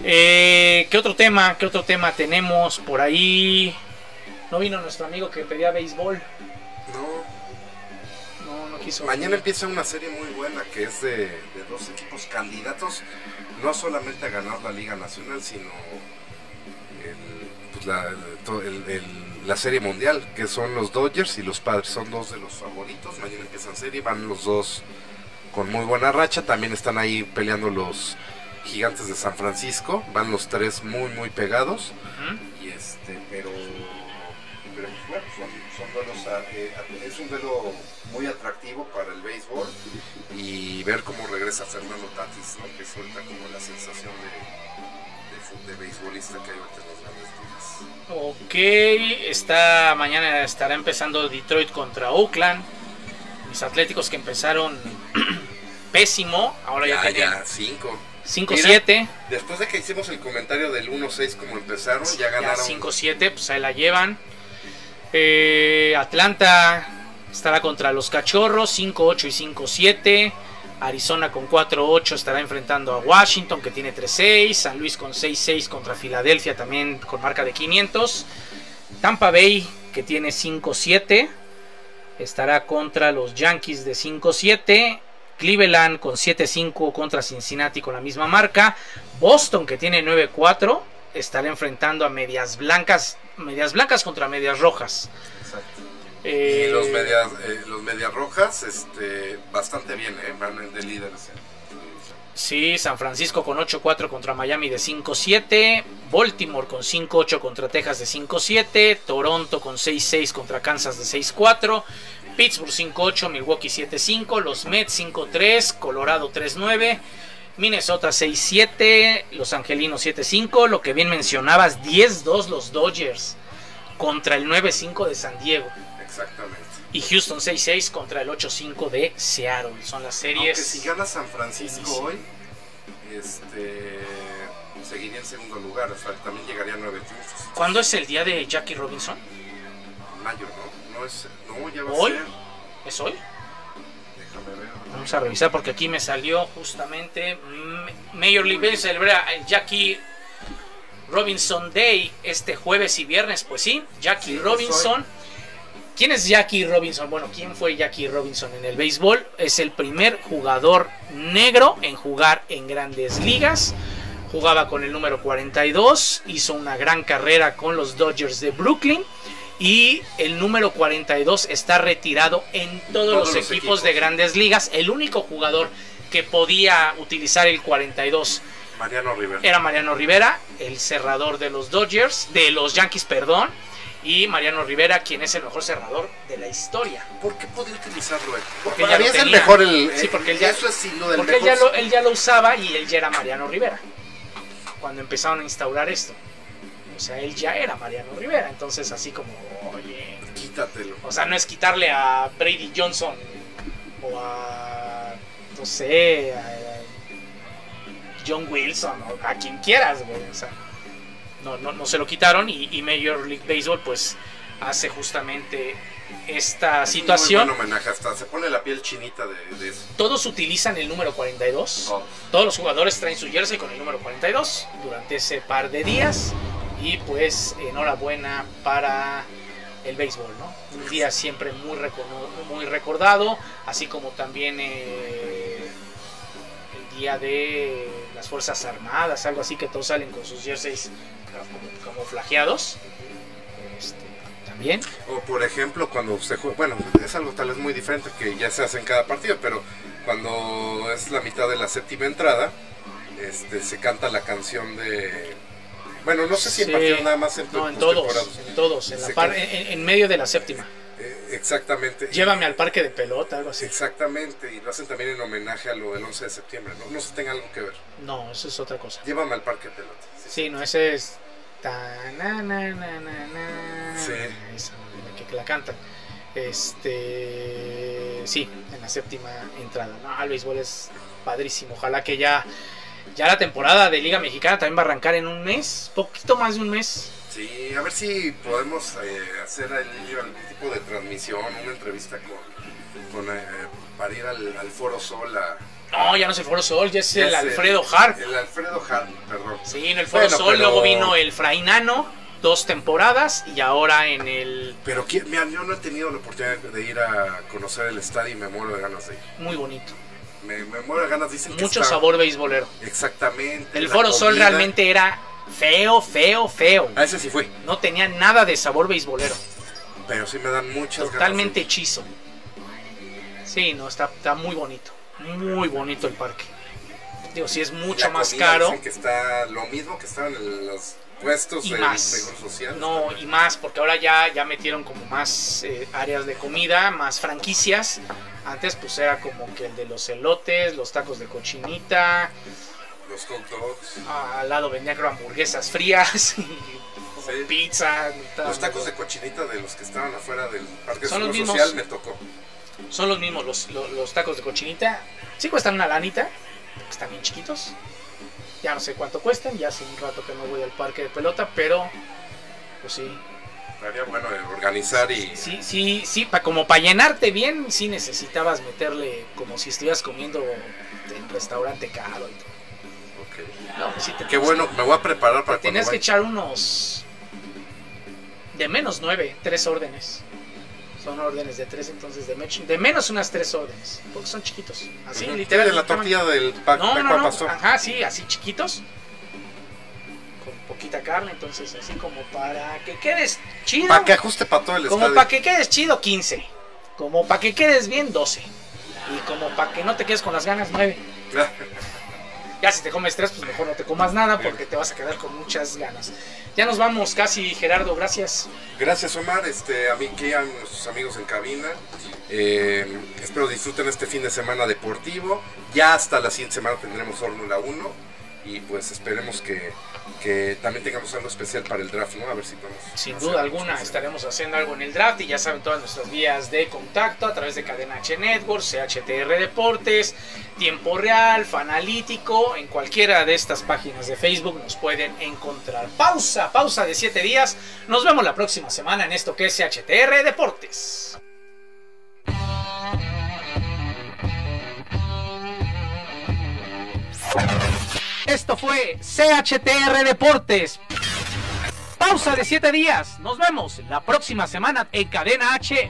Eh, ¿Qué otro tema? ¿Qué otro tema tenemos por ahí? No vino nuestro amigo que pedía béisbol. No, No, no quiso. mañana venir. empieza una serie muy buena que es de, de dos equipos candidatos, no solamente a ganar la Liga Nacional, sino pues la, el- todo el- el- la serie mundial, que son los Dodgers y los Padres, son dos de los favoritos. Mañana empiezan serie, van los dos con muy buena racha, también están ahí peleando los Gigantes de San Francisco, van los tres muy muy pegados. Y este, pero, pero bueno, son, son duelos, a- eh, a- es un duelo muy atractivo para el béisbol y ver cómo regresa Fernando Tatis, ¿no? que suelta como la sensación de, de, beisbolista que hay ahorita en las grandes ligas. Ok, está, mañana estará empezando Detroit contra Oakland. Mis atléticos que empezaron (clears throat) pésimo, ahora ya, Ya, tienen ya, cinco. 5-7. Después de que hicimos el comentario del 1-6 como empezaron, ya Ya ganaron. 5-7, pues ahí la llevan. Eh, Atlanta estará contra los Cachorros, 5-8 y 5-7. Arizona con 4-8 estará enfrentando a Washington, que tiene 3-6. San Luis con 6-6 contra Filadelfia, también con marca de 500. Tampa Bay, que tiene 5-7, estará contra los Yankees de 5-7. Cleveland con 7-5 contra Cincinnati con la misma marca. Boston, que tiene 9-4, estará enfrentando a Medias Blancas, Medias Blancas contra Medias Rojas. Eh, Y los medias, eh, los medias rojas, este, bastante bien, ¿eh? van de líderes. Sí, San Francisco con 8-4 contra Miami de 5-7. Baltimore con 5-8 contra Texas de 5-7. Toronto con 6-6 contra Kansas de 6-4. Pittsburgh 5-8, Milwaukee 7-5. Los Mets 5-3, Colorado 3-9. Minnesota 6-7, Los Angelinos 7-5. Lo que bien mencionabas, 10-2 los Dodgers contra el 9-5 de San Diego. Exactamente. Y Houston 6-6 contra el 8-5 de Seattle. Son las Aunque series. si gana San Francisco Sí, hoy, este, seguiría en segundo lugar, o sea, también llegaría a nueve triunfos. ¿Cuándo es el día de Jackie Robinson? Mayo, ¿no? No es, no, ya va ¿Hoy? a ser. ¿Es hoy? Déjame ver. Vamos a revisar porque aquí me salió justamente Major League Baseball celebra el Jackie Robinson Day este jueves y viernes. Pues sí, Jackie Sí, Robinson. ¿Quién es Jackie Robinson? Bueno, ¿quién fue Jackie Robinson en el béisbol? Es el primer jugador negro en jugar en grandes ligas. Jugaba con el número 42, hizo una gran carrera con los Dodgers de Brooklyn. Y el número 42 está retirado en todos, Todos los, equipos, equipos. de grandes ligas. El único jugador que podía utilizar el 42 Mariano Rivera. Era Mariano Rivera, el cerrador de los Dodgers, de los Yankees, perdón. Y Mariano Rivera, quien es el mejor cerrador de la historia. ¿Por qué podía utilizarlo él? Porque Para ya mí lo es el mejor. El, Sí, porque él ya- Eso es sin duda el Porque él ya, lo, él ya lo usaba y él ya era Mariano Rivera. Cuando empezaron a instaurar esto. O sea, él ya era Mariano Rivera. Entonces, así como, oye. Quítatelo. O sea, no es quitarle a Brady Johnson o a. No sé, a John Wilson o a quien quieras, güey. O sea, no, no, no se lo quitaron y, y Major League Baseball, pues, hace justamente esta situación. Buen homenaje, hasta se pone la piel chinita de, de eso. Todos utilizan el número 42. Oh. Todos los jugadores traen su jersey con el número 42 durante ese par de días. Y pues enhorabuena para el béisbol, ¿no? Un día siempre muy, recono- muy recordado, así como también eh, el día de las Fuerzas Armadas, algo así que todos salen con sus jerseys camuflajeados. Este, también. O por ejemplo, cuando se juega, bueno, es algo tal vez muy diferente que ya se hace en cada partido, pero cuando es la mitad de la séptima entrada, este, se canta la canción de... Bueno, no sé si en Sí. partidos nada más en, No, en todos, en todos, en, la par- en medio de la séptima. Exactamente. Llévame al parque de pelota, algo así. Exactamente, y lo hacen también en homenaje a lo del 11 de septiembre, ¿no? No si tenga algo que ver. No, eso es otra cosa. Llévame al parque de pelota. Sí, Sí, no, ese es. ta, na, na, na, na, na. Sí. Esa, que, que la cantan. Este. Sí, en la séptima entrada. No, el béisbol es padrísimo. Ojalá que ya. Ya la temporada de Liga Mexicana también va a arrancar en un mes, poquito más de un mes. Sí, a ver si podemos eh, hacer algún tipo de transmisión, una entrevista con, con, eh, para ir al, al Foro Sol a... No, ya no es el Foro Sol, ya es ya el Alfredo Harp. El Alfredo Hart, perdón. Sí, en el Foro Bueno, Sol, pero- luego vino el Frainano, dos temporadas, y ahora en el. Pero mira, yo no he tenido la oportunidad de ir a conocer el estadio y me muero de ganas de ir. Muy bonito. Me, me muero de ganas, dicen que Mucho está- sabor beisbolero. Exactamente. El Foro Sol realmente era feo, feo, feo. A ese sí fue, No tenía nada de sabor beisbolero. pero sí me dan muchas Totalmente ganas. hechizo. Sí, no, está, está muy bonito. Muy bonito el parque. Digo, sí es mucho La más comida caro. dicen que está lo mismo que estaban en los puestos Y del más. Seguro Social. No, y más, porque ahora ya, ya metieron como más eh, áreas de comida, más franquicias. Antes pues era como que el de los elotes, los tacos de cochinita, Los hot dogs. Ah, al lado vendían creo hamburguesas frías, Sí. pizza. Los tacos de cochinita de los que estaban afuera del Parque Son los mismos. Social me tocó. Son los mismos los, los, los tacos de cochinita. Sí cuestan una lanita, están bien chiquitos. Ya no sé cuánto cuestan, ya hace un rato que no voy al parque de pelota, pero pues sí. Estaría bueno organizar y... Sí, sí, sí, pa, como para llenarte bien, sí necesitabas meterle como si estuvieras comiendo en restaurante caro. y todo. No, pues sí te Qué bueno, me voy a preparar para cuando Tenías que echar unos de menos nueve, tres órdenes. Son órdenes de tres, entonces de, mech- de menos unas tres órdenes, porque son chiquitos. Así, Ujú. literal. Sí, de la tortilla del pa No, de no, no. Ajá, sí, así chiquitos. Con poquita carne, entonces así como para que quedes chido. Para que ajuste para todo el Como para que quedes chido, 15. Como para que quedes bien, 12. Y como para que no te quedes con las ganas, 9. Ya si te comes tres, pues mejor no te comas nada porque te vas a quedar con muchas ganas. Ya nos vamos casi, Gerardo, gracias. Gracias Omar, este, a mí que a nuestros amigos en cabina. Eh, espero disfruten este fin de semana deportivo. Ya hasta la siguiente semana tendremos Fórmula 1 y pues esperemos que, que también tengamos algo especial para el draft, ¿no? A ver si podemos. Sin duda alguna estaremos haciendo algo en el draft y ya saben todas nuestras vías de contacto a través de Cadena H Network, CHTR Deportes, Tiempo Real, Fanalítico, en cualquiera de estas páginas de Facebook nos pueden encontrar. Pausa, pausa de 7 días. Nos vemos la próxima semana en esto que es CHTR Deportes. Esto fue CHTR Deportes. Pausa de 7 días. Nos vemos la próxima semana en Cadena H.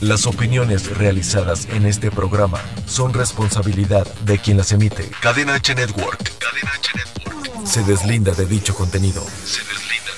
Las opiniones realizadas en este programa son responsabilidad de quien las emite. Cadena H Network. Cadena H Network. Se deslinda de dicho contenido. Se deslinda